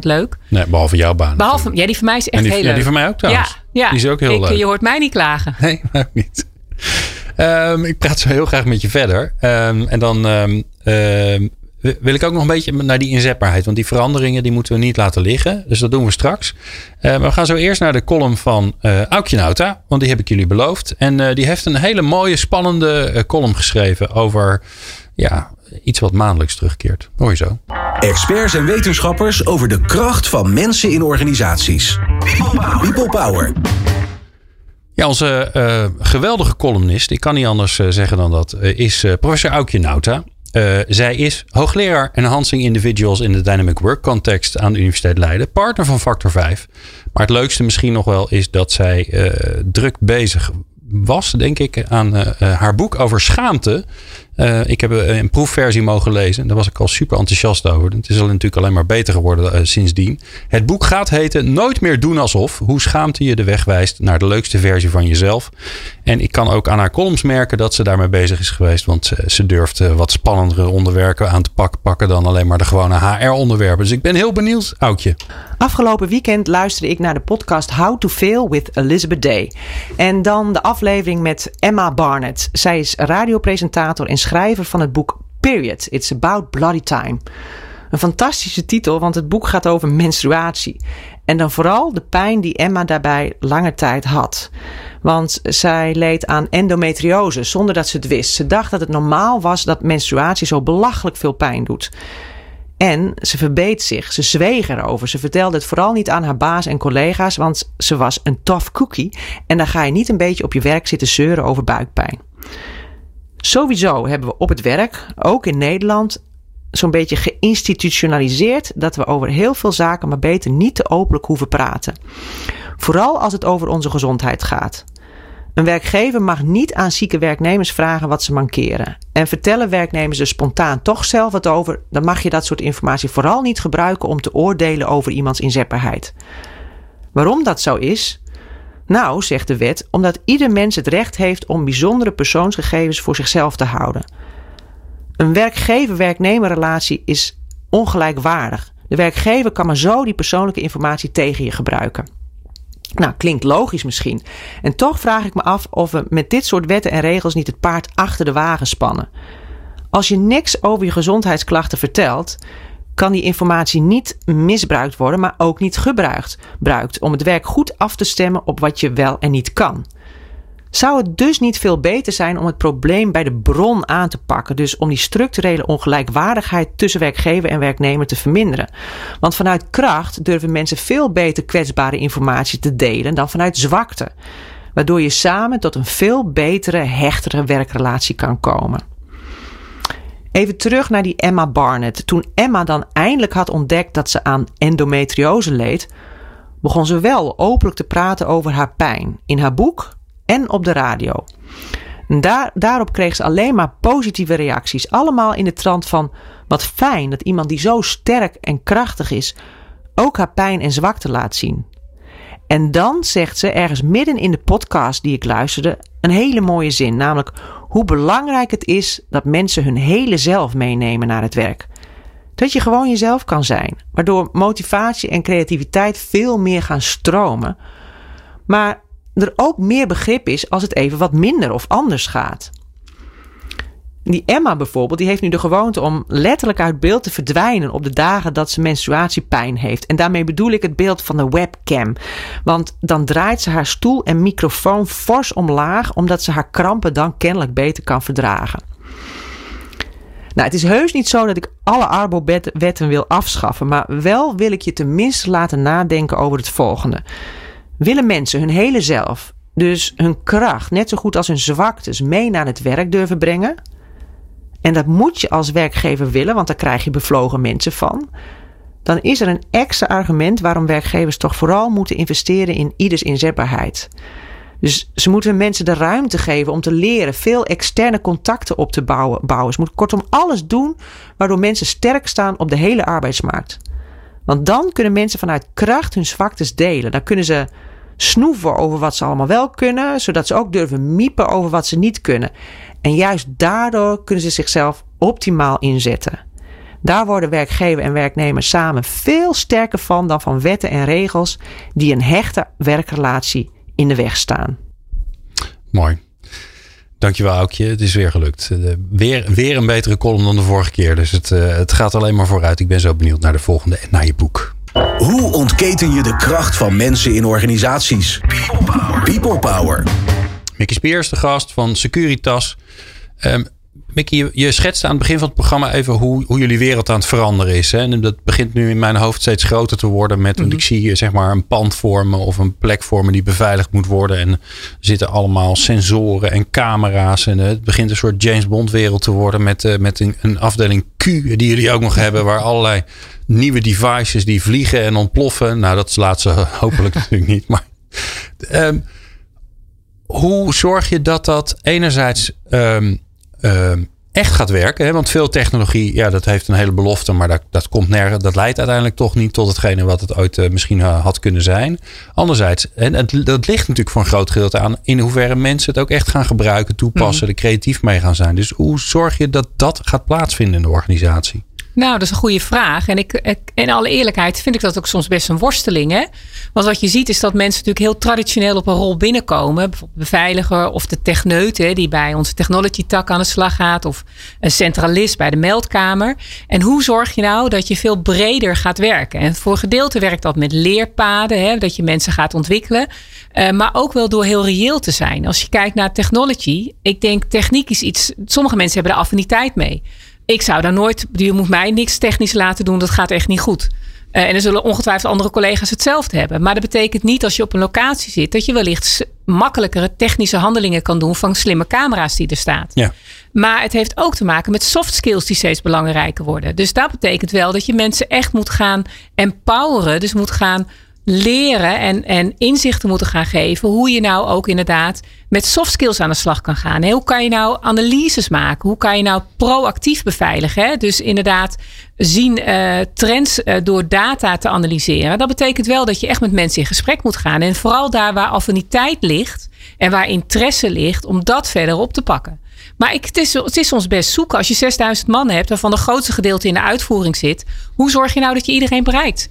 leuk. Nee, behalve jouw baan. Behalve, ja, die van mij is echt die, heel leuk. Ja, die van mij ook trouwens. Ja, ja. Die is ook heel ik, leuk. Je hoort mij niet klagen. Nee, ook niet. Um, ik praat zo heel graag met je verder. Um, en dan um, wil ik ook nog een beetje naar die inzetbaarheid. Want die veranderingen die moeten we niet laten liggen. Dus dat doen we straks. Uh, maar we gaan zo eerst naar de column van uh, Aukje Nauta. Want die heb ik jullie beloofd. En uh, die heeft een hele mooie, spannende column geschreven over ja, iets wat maandelijks terugkeert. Hoor je zo. Experts en wetenschappers over de kracht van mensen in organisaties. People Power. Ja, onze geweldige columnist, ik kan niet anders zeggen dan dat, is professor Aukje Nauta. Uh, zij is hoogleraar enhancing individuals in de dynamic work context aan de Universiteit Leiden, partner van Factor 5. Maar het leukste misschien nog wel is dat zij uh, druk bezig was, denk ik, aan uh, haar boek over schaamte. Uh, ik heb een proefversie mogen lezen. En daar was ik al super enthousiast over. Het is al natuurlijk alleen maar beter geworden uh, sindsdien. Het boek gaat heten Nooit meer doen alsof. Hoe schaamte je de weg wijst naar de leukste versie van jezelf. En ik kan ook aan haar columns merken dat ze daarmee bezig is geweest. Want ze, durft wat spannendere onderwerpen aan te pakken, pakken dan alleen maar de gewone HR-onderwerpen. Dus ik ben heel benieuwd, Oudje. Afgelopen weekend luisterde ik naar de podcast How to Fail with Elizabeth Day. En dan de aflevering met Emma Barnett. Zij is radiopresentator en schrijver van het boek Period. It's About Bloody Time. Een fantastische titel, want het boek gaat over menstruatie. En dan vooral de pijn die Emma daarbij lange tijd had. Want zij leed aan endometriose zonder dat ze het wist. Ze dacht dat het normaal was dat menstruatie zo belachelijk veel pijn doet. En ze verbeet zich. Ze zweeg erover. Ze vertelde het vooral niet aan haar baas en collega's, want ze was een tough cookie. En dan ga je niet een beetje op je werk zitten zeuren over buikpijn. Sowieso hebben we op het werk, ook in Nederland, zo'n beetje geïnstitutionaliseerd dat we over heel veel zaken maar beter niet te openlijk hoeven praten. Vooral als het over onze gezondheid gaat. Een werkgever mag niet aan zieke werknemers vragen wat ze mankeren. En vertellen werknemers er spontaan toch zelf wat over, dan mag je dat soort informatie vooral niet gebruiken om te oordelen over iemands inzetbaarheid. Waarom dat zo is? Nou, zegt de wet, omdat ieder mens het recht heeft om bijzondere persoonsgegevens voor zichzelf te houden. Een werkgever-werknemerrelatie is ongelijkwaardig. De werkgever kan maar zo die persoonlijke informatie tegen je gebruiken. Nou, klinkt logisch misschien. En toch vraag ik me af of we met dit soort wetten en regels niet het paard achter de wagen spannen. Als je niks over je gezondheidsklachten vertelt, kan die informatie niet misbruikt worden, maar ook niet gebruikt om het werk goed af te stemmen op wat je wel en niet kan. Zou het dus niet veel beter zijn om het probleem bij de bron aan te pakken, dus om die structurele ongelijkwaardigheid tussen werkgever en werknemer te verminderen? Want vanuit kracht durven mensen veel beter kwetsbare informatie te delen dan vanuit zwakte, waardoor je samen tot een veel betere, hechtere werkrelatie kan komen. Even terug naar die Emma Barnett. Toen Emma dan eindelijk had ontdekt dat ze aan endometriose leed, begon ze wel openlijk te praten over haar pijn. In haar boek en op de radio. Daar, daarop kreeg ze alleen maar positieve reacties. Allemaal in de trant van: wat fijn dat iemand die zo sterk en krachtig is, ook haar pijn en zwakte laat zien. En dan zegt ze ergens midden in de podcast die ik luisterde een hele mooie zin, namelijk hoe belangrijk het is dat mensen hun hele zelf meenemen naar het werk. Dat je gewoon jezelf kan zijn, waardoor motivatie en creativiteit veel meer gaan stromen. Maar er ook meer begrip is als het even wat minder of anders gaat. Die Emma bijvoorbeeld, die heeft nu de gewoonte om letterlijk uit beeld te verdwijnen op de dagen dat ze menstruatiepijn heeft. En daarmee bedoel ik het beeld van de webcam. Want dan draait ze haar stoel en microfoon fors omlaag, omdat ze haar krampen dan kennelijk beter kan verdragen. Nou, het is heus niet zo dat ik alle Arbo-wetten wil afschaffen, maar wel wil ik je tenminste laten nadenken over het volgende. Willen mensen hun hele zelf, dus hun kracht, net zo goed als hun zwaktes, mee naar het werk durven brengen? En dat moet je als werkgever willen, want daar krijg je bevlogen mensen van. Dan is er een extra argument waarom werkgevers toch vooral moeten investeren in ieders inzetbaarheid. Dus ze moeten mensen de ruimte geven om te leren, veel externe contacten op te bouwen. bouwen. Ze moeten kortom alles doen waardoor mensen sterk staan op de hele arbeidsmarkt. Want dan kunnen mensen vanuit kracht hun zwaktes delen. Dan kunnen ze snoeven over wat ze allemaal wel kunnen, zodat ze ook durven miepen over wat ze niet kunnen. En juist daardoor kunnen ze zichzelf optimaal inzetten. Daar worden werkgever en werknemer samen veel sterker van dan van wetten en regels die een hechte werkrelatie in de weg staan. Mooi. Dankjewel Aukje, het is weer gelukt. Uh, weer, weer een betere column dan de vorige keer. Dus het, uh, het gaat alleen maar vooruit. Ik ben zo benieuwd naar de volgende en naar je boek. Hoe ontketen je de kracht van mensen in organisaties? People Power. People Power. Mickey Spears, de gast van Securitas. Um, Mickey, je, je schetste aan het begin van het programma even hoe, hoe jullie wereld aan het veranderen is. Hè? En dat begint nu in mijn hoofd steeds groter te worden. Met, Want ik zie hier zeg maar een pand vormen of een plek vormen die beveiligd moet worden. En er zitten allemaal sensoren en camera's. En het begint een soort James Bond wereld te worden. Met, uh, met een, een, afdeling die jullie ook nog hebben. Waar allerlei nieuwe devices die vliegen en ontploffen. Nou, dat laat ze hopelijk natuurlijk niet. Maar um, hoe zorg je dat dat enerzijds... Um, Ehm, echt gaat werken. Hè? Want veel technologie, ja, dat heeft een hele belofte, maar dat, dat komt nergens. Dat leidt uiteindelijk toch niet tot hetgene wat het ooit uh, misschien uh, had kunnen zijn. Anderzijds, en het, dat ligt natuurlijk voor een groot gedeelte aan in hoeverre mensen het ook echt gaan gebruiken, toepassen, mm. er creatief mee gaan zijn. Dus hoe zorg je dat dat gaat plaatsvinden in de organisatie? Nou, dat is een goede vraag. En ik, in alle eerlijkheid vind ik dat ook soms best een worsteling. Hè? Want wat je ziet is dat mensen natuurlijk heel traditioneel op een rol binnenkomen. Bijvoorbeeld beveiliger of de techneut die bij onze technology tak aan de slag gaat. Of een centralist bij de meldkamer. En hoe zorg je nou dat je veel breder gaat werken? En voor gedeelte werkt dat met leerpaden. Hè, dat je mensen gaat ontwikkelen. Uh, maar ook wel door heel reëel te zijn. Als je kijkt naar technology. Ik denk techniek is iets. Sommige mensen hebben er affiniteit mee. Ik zou daar nooit. Je moet mij niks technisch laten doen. Dat gaat echt niet goed. Uh, en er zullen ongetwijfeld andere collega's hetzelfde hebben. Maar dat betekent niet als je op een locatie zit dat je wellicht makkelijkere technische handelingen kan doen van slimme camera's die er staat. Ja. Maar het heeft ook te maken met soft skills die steeds belangrijker worden. Dus dat betekent wel dat je mensen echt moet gaan empoweren. Dus moet gaan leren en, en inzichten moeten gaan geven. Hoe je nou ook inderdaad met soft skills aan de slag kan gaan. Hoe kan je nou analyses maken? Hoe kan je nou proactief beveiligen? Dus inderdaad zien uh, trends uh, door data te analyseren. Dat betekent wel dat je echt met mensen in gesprek moet gaan. En vooral daar waar affiniteit ligt en waar interesse ligt, om dat verder op te pakken. Maar ik, het, is, het is ons best zoeken. Als je 6000 man hebt, waarvan de grootste gedeelte in de uitvoering zit, hoe zorg je nou dat je iedereen bereikt?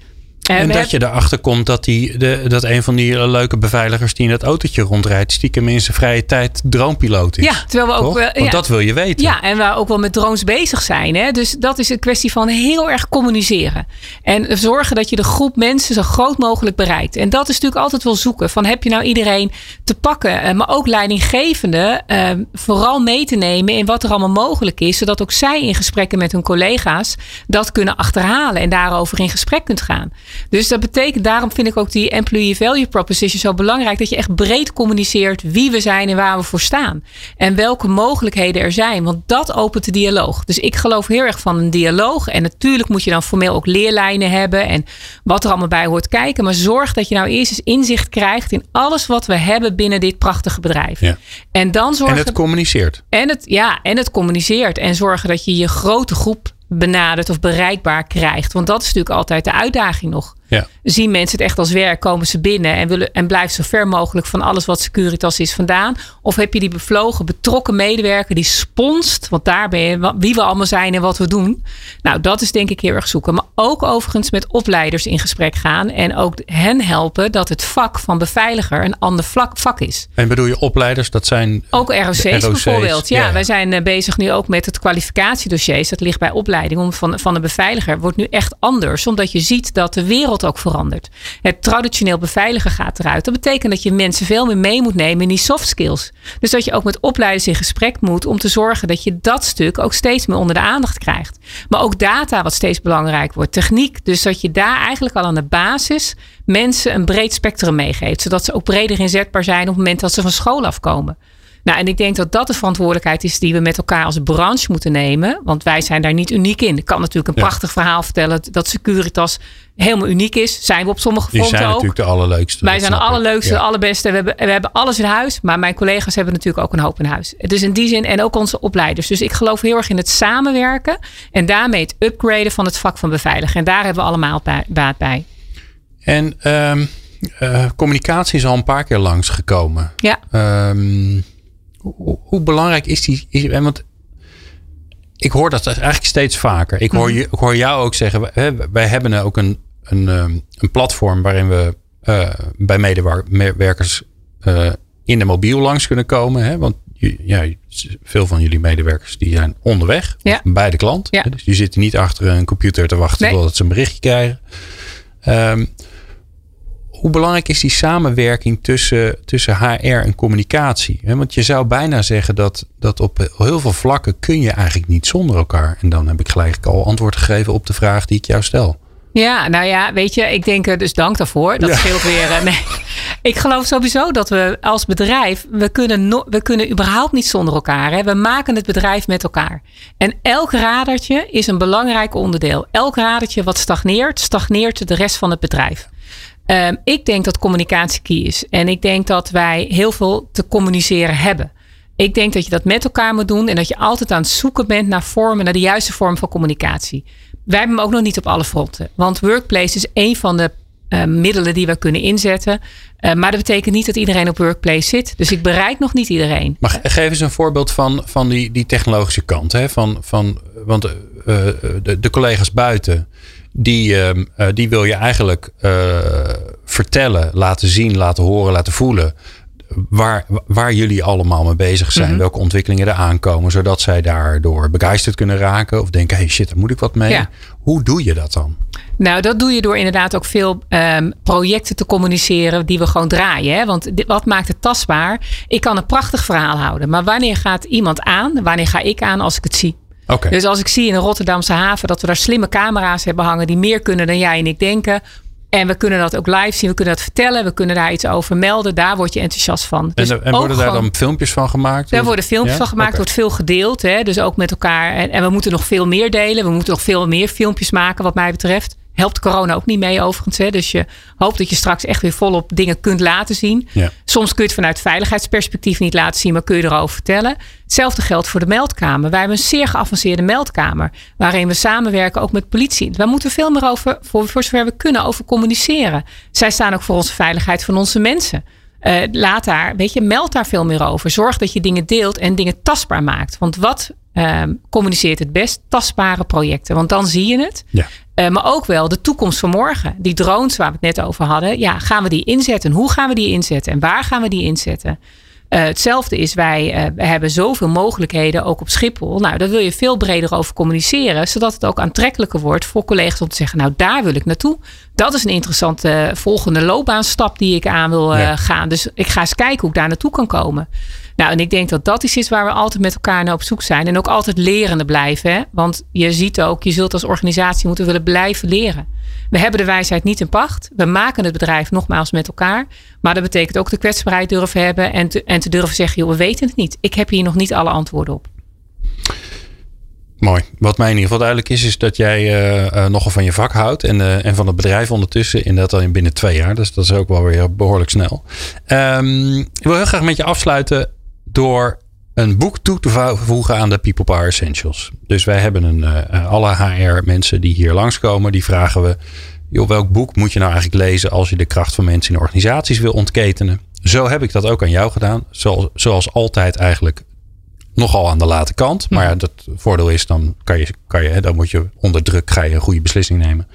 En, dat je erachter komt dat, die, de, dat een van die leuke beveiligers die in dat autootje rondrijdt, stiekem in zijn vrije tijd dronepiloot is. Ja, terwijl we ook wel. Want dat wil je weten. Ja, en we ook wel met drones bezig zijn. Hè? Dus dat is een kwestie van heel erg communiceren. En zorgen dat je de groep mensen zo groot mogelijk bereikt. En dat is natuurlijk altijd wel zoeken. Van heb je nou iedereen te pakken, eh, maar ook leidinggevende, uh, vooral mee te nemen in wat er allemaal mogelijk is. Zodat ook zij in gesprekken met hun collega's dat kunnen achterhalen en daarover in gesprek kunt gaan. Dus dat betekent, daarom vind ik ook die employee value proposition zo belangrijk. Dat je echt breed communiceert wie we zijn en waar we voor staan. En welke mogelijkheden er zijn. Want dat opent de dialoog. Dus ik geloof heel erg van een dialoog. En natuurlijk moet je dan formeel ook leerlijnen hebben. En wat er allemaal bij hoort kijken. Maar zorg dat je nou eerst eens inzicht krijgt in alles wat we hebben binnen dit prachtige bedrijf. Ja. En dan zorgen. En het communiceert. En het, ja, en het communiceert. En zorgen dat je je grote groep benadert of bereikbaar krijgt. Want dat is natuurlijk altijd de uitdaging nog. Ja. Zien mensen het echt als werk, komen ze binnen en, willen, en blijven zo ver mogelijk van alles wat Securitas is vandaan? Of heb je die bevlogen, betrokken medewerker die sponst, want daar ben je, wie we allemaal zijn en wat we doen. Nou, dat is denk ik heel erg zoeken. Maar ook overigens met opleiders in gesprek gaan en ook hen helpen dat het vak van beveiliger een ander vlak, vak is. En bedoel je opleiders, dat zijn. Ook ROC's, bijvoorbeeld. Ja, wij zijn eh, bezig nu ook met het kwalificatiedossiers. Dat ligt bij opleiding om van, van de beveiliger. Wordt nu echt anders, omdat je ziet dat de wereld ook verandert. Het traditioneel beveiligen gaat eruit. Dat betekent dat je mensen veel meer mee moet nemen in die soft skills. Dus dat je ook met opleiders in gesprek moet om te zorgen dat je dat stuk ook steeds meer onder de aandacht krijgt. Maar ook data wat steeds belangrijk wordt. Techniek. Dus dat je daar eigenlijk al aan de basis mensen een breed spectrum meegeeft. Zodat ze ook breder inzetbaar zijn op het moment dat ze van school afkomen. Nou, en ik denk dat dat de verantwoordelijkheid is die we met elkaar als branche moeten nemen. Want wij zijn daar niet uniek in. Ik kan natuurlijk een prachtig verhaal vertellen dat Securitas helemaal uniek is. Zijn we op sommige fronten ook. Die zijn natuurlijk de allerleukste. Wij zijn de allerleukste, de allerbeste. We hebben, we hebben alles in huis. Maar mijn collega's hebben natuurlijk ook een hoop in huis. Dus in die zin en ook onze opleiders. Dus ik geloof heel erg in het samenwerken. En daarmee het upgraden van het vak van beveiligen. En daar hebben we allemaal baat bij. En um, uh, communicatie is al een paar keer langsgekomen. Ja. Um, hoe, belangrijk is die? Is, want ik hoor dat eigenlijk steeds vaker. Ik hoor, mhm. je, ik hoor jou ook zeggen, wij, wij hebben ook een, een, ehm, een platform waarin we uh, bij medewerkers uh, in de mobiel langs kunnen komen. Hè? Want ja, veel van jullie medewerkers die zijn onderweg ja. bij de klant. Ja. Dus die zitten niet achter een computer te wachten nee. totdat ze een berichtje krijgen. Um, hoe belangrijk is die samenwerking tussen, tussen HR en communicatie? Want je zou bijna zeggen dat, dat op heel veel vlakken kun je eigenlijk niet zonder elkaar. En dan heb ik gelijk al antwoord gegeven op de vraag die ik jou stel. Ja, nou ja, weet je, ik denk er dus dank daarvoor. Dat scheelt weer. Eh, nee. Ik geloof sowieso dat we als bedrijf, we kunnen, no, we kunnen überhaupt niet zonder elkaar. Hè. We maken het bedrijf met elkaar. En elk radertje is een belangrijk onderdeel. Elk radertje wat stagneert, stagneert de rest van het bedrijf. Um, ik denk dat communicatie key is. En ik denk dat wij heel veel te communiceren hebben. Ik denk dat je dat met elkaar moet doen en dat je altijd aan het zoeken bent naar vormen, naar de juiste vorm van communicatie. Wij hebben hem ook nog niet op alle fronten. Want Workplace is een van de middelen die we kunnen inzetten. maar dat betekent niet dat iedereen op Workplace zit. Dus ik bereik nog niet iedereen. Maar geef eens een voorbeeld van, van die, die technologische kant. Hè? Van, van, want de, de collega's buiten die, ehm, die wil je eigenlijk vertellen, laten zien, laten horen, laten voelen waar, waar jullie allemaal mee bezig zijn. Mhm. Welke ontwikkelingen er aankomen. Zodat zij daardoor begeisterd kunnen raken. Of denken, hey shit, daar moet ik wat mee. Hoe doe je dat dan? Nou, dat doe je door inderdaad ook veel um, projecten te communiceren die we gewoon draaien. Hè? Want dit, wat maakt het tastbaar? Ik kan een prachtig verhaal houden. Maar wanneer gaat iemand aan? Wanneer ga ik aan als ik het zie? Okay. Dus als ik zie in de Rotterdamse haven dat we daar slimme camera's hebben hangen die meer kunnen dan jij en ik denken. En we kunnen dat ook live zien, we kunnen dat vertellen, we kunnen daar iets over melden. Daar word je enthousiast van. Dus en, en worden daar dan filmpjes van gemaakt? Daar worden filmpjes van gemaakt, wordt veel gedeeld. Hè? Dus ook met elkaar. En, en we moeten nog veel meer delen. We moeten nog veel meer filmpjes maken, wat mij betreft. Helpt corona ook niet mee overigens. Hè? Dus je hoopt dat je straks echt weer volop dingen kunt laten zien. Soms kun je het vanuit veiligheidsperspectief niet laten zien, maar kun je erover vertellen. Hetzelfde geldt voor de meldkamer. Wij hebben een zeer geavanceerde meldkamer. Waarin we samenwerken ook met politie. Daar moeten we veel meer over, voor, voor zover we kunnen, over communiceren. Zij staan ook voor onze veiligheid van onze mensen. Uh, laat daar, weet je, meld daar veel meer over. Zorg dat je dingen deelt en dingen tastbaar maakt. Want wat uh, communiceert het best? Tastbare projecten. Want dan zie je het. Ja. Uh, maar ook wel de toekomst van morgen. Die drones waar we het net over hadden. Ja, gaan we die inzetten? Hoe gaan we die inzetten? En waar gaan we die inzetten? Uh, hetzelfde is, wij hebben zoveel mogelijkheden, ook op Schiphol. Nou, daar wil je veel breder over communiceren, zodat het ook aantrekkelijker wordt voor collega's om te zeggen, nou, daar wil ik naartoe. Dat is een interessante volgende loopbaanstap die ik aan wil uh, gaan. Dus ik ga eens kijken hoe ik daar naartoe kan komen. Nou, en ik denk dat dat iets is waar we altijd met elkaar naar op zoek zijn. En ook altijd lerende blijven. Hè? Want je ziet ook, je zult als organisatie moeten willen blijven leren. We hebben de wijsheid niet in pacht. We maken het bedrijf nogmaals met elkaar. Maar dat betekent ook de kwetsbaarheid durven hebben. En te, en te durven zeggen, joh, we weten het niet. Ik heb hier nog niet alle antwoorden op. Mooi. Wat mij in ieder geval duidelijk is, is dat jij uh, uh, nogal van je vak houdt. En, uh, en van het bedrijf ondertussen. In dat al binnen twee jaar. Dus dat is ook wel weer behoorlijk snel. Um, ik wil heel graag met je afsluiten door een boek toe te voegen aan de People Power Essentials. Dus wij hebben een, alle HR-mensen die hier langskomen, die vragen we: joh, welk boek moet je nou eigenlijk lezen als je de kracht van mensen in organisaties wil ontketenen? Zo heb ik dat ook aan jou gedaan. Zoals, zoals altijd eigenlijk nogal aan de late kant. Maar ja, dat voordeel is, dan kan je, kan je, dan moet je onder druk ga je een goede beslissing nemen.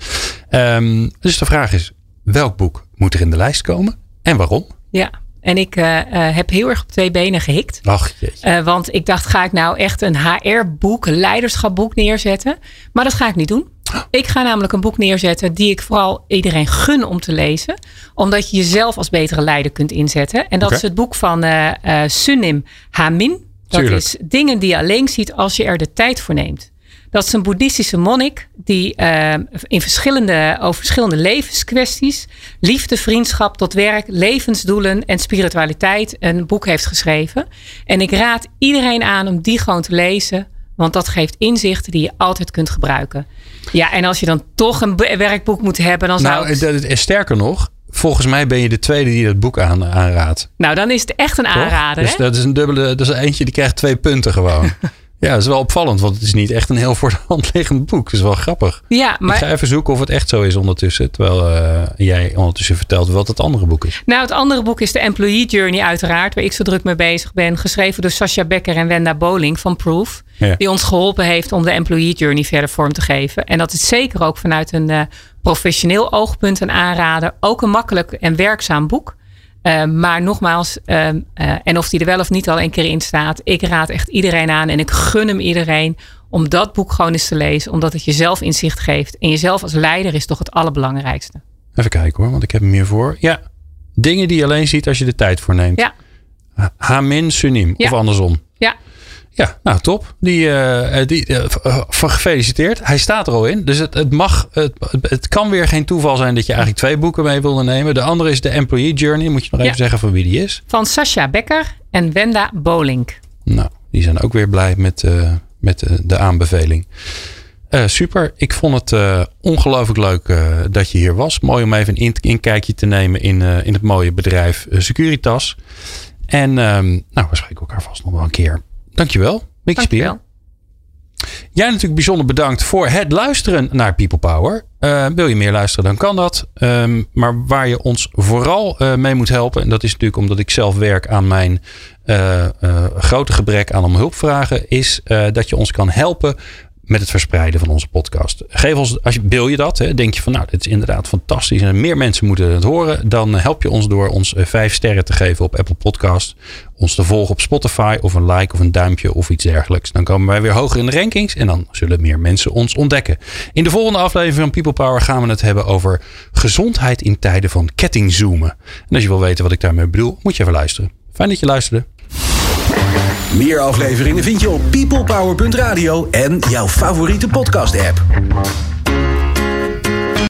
Um, dus de vraag is: welk boek moet er in de lijst komen en waarom? Ja, en ik uh, heb heel erg op twee benen gehikt. Ach, uh, want ik dacht, ga ik nou echt een HR-boek, een leiderschapboek neerzetten? Maar dat ga ik niet doen. Ik ga namelijk een boek neerzetten die ik vooral iedereen gun om te lezen. Omdat je jezelf als betere leider kunt inzetten. En dat is het boek van uh, Sunim Hamin. Dat is dingen die je alleen ziet als je er de tijd voor neemt. Dat is een boeddhistische monnik die uh, in verschillende, over verschillende levenskwesties, liefde, vriendschap tot werk, levensdoelen en spiritualiteit een boek heeft geschreven. En ik raad iedereen aan om die gewoon te lezen, want dat geeft inzichten die je altijd kunt gebruiken. Ja, en als je dan toch een werkboek moet hebben, dan zou nou, het... sterker nog, Volgens mij ben je de tweede die dat boek aan, aanraadt. Nou, dan is het echt een aanrader. Dus dat is een dubbele. Dat is eentje die krijgt twee punten gewoon. Ja, dat is wel opvallend, want het is niet echt een heel voor de hand liggend boek. Het is wel grappig. Ja, maar... Ik ga even zoeken of het echt zo is ondertussen. Terwijl uh, jij ondertussen vertelt wat het andere boek is. Nou, het andere boek is de Employee Journey uiteraard. Waar ik zo druk mee bezig ben. Geschreven door Sascha Becker en Wenda Bowling van Proof. Die ons geholpen heeft om de Employee Journey verder vorm te geven. En dat is zeker ook vanuit een uh, professioneel oogpunt een aanrader. Ook een makkelijk en werkzaam boek. Uh, maar nogmaals, uh, uh, en of die er wel of niet al een keer in staat, ik raad echt iedereen aan en ik gun hem iedereen om dat boek gewoon eens te lezen, omdat het jezelf inzicht geeft. En jezelf als leider is toch het allerbelangrijkste. Even kijken hoor, want ik heb hem hier voor. Ja, dingen die je alleen ziet als je de tijd voor neemt. Ja. Hamin Sunim, ja. of andersom. Ja. Ja, nou top. Die, uh, die, uh, gefeliciteerd. Hij staat er al in. Dus het, het mag, het, het kan weer geen toeval zijn dat je eigenlijk twee boeken mee wilde nemen. De andere is de Employee Journey. Moet je nog even zeggen van wie die is? Van Sascha Becker en Wenda Bolink. Nou, die zijn ook weer blij met, uh, met de aanbeveling. super. Ik vond het ongelooflijk leuk dat je hier was. Mooi om even een inkijkje te nemen in, in het mooie bedrijf Securitas. En ehm, nou, we spreken elkaar vast nog wel een keer. Dankjewel, Mickey Spier. Jij natuurlijk bijzonder bedankt voor het luisteren naar People Power. Uh, wil je meer luisteren, dan kan dat. Um, maar waar je ons vooral uh, mee moet helpen, en dat is natuurlijk omdat ik zelf werk aan mijn uh, grote gebrek aan om hulp vragen, is dat je ons kan helpen met het verspreiden van onze podcast. Geef ons, als je, wil je dat, hè, denk je van nou, dit is inderdaad fantastisch en meer mensen moeten het horen, dan help je ons door ons eh, vijf sterren te geven op Apple Podcast, ons te volgen op Spotify of een like of een duimpje of iets dergelijks. Dan komen wij weer hoger in de rankings en dan zullen meer mensen ons ontdekken. In de volgende aflevering van People Power gaan we het hebben over gezondheid in tijden van kettingzoomen. En als je wil weten wat ik daarmee bedoel, moet je even luisteren. Fijn dat je luisterde. Meer afleveringen vind je op peoplepower.radio en jouw favoriete podcast-app.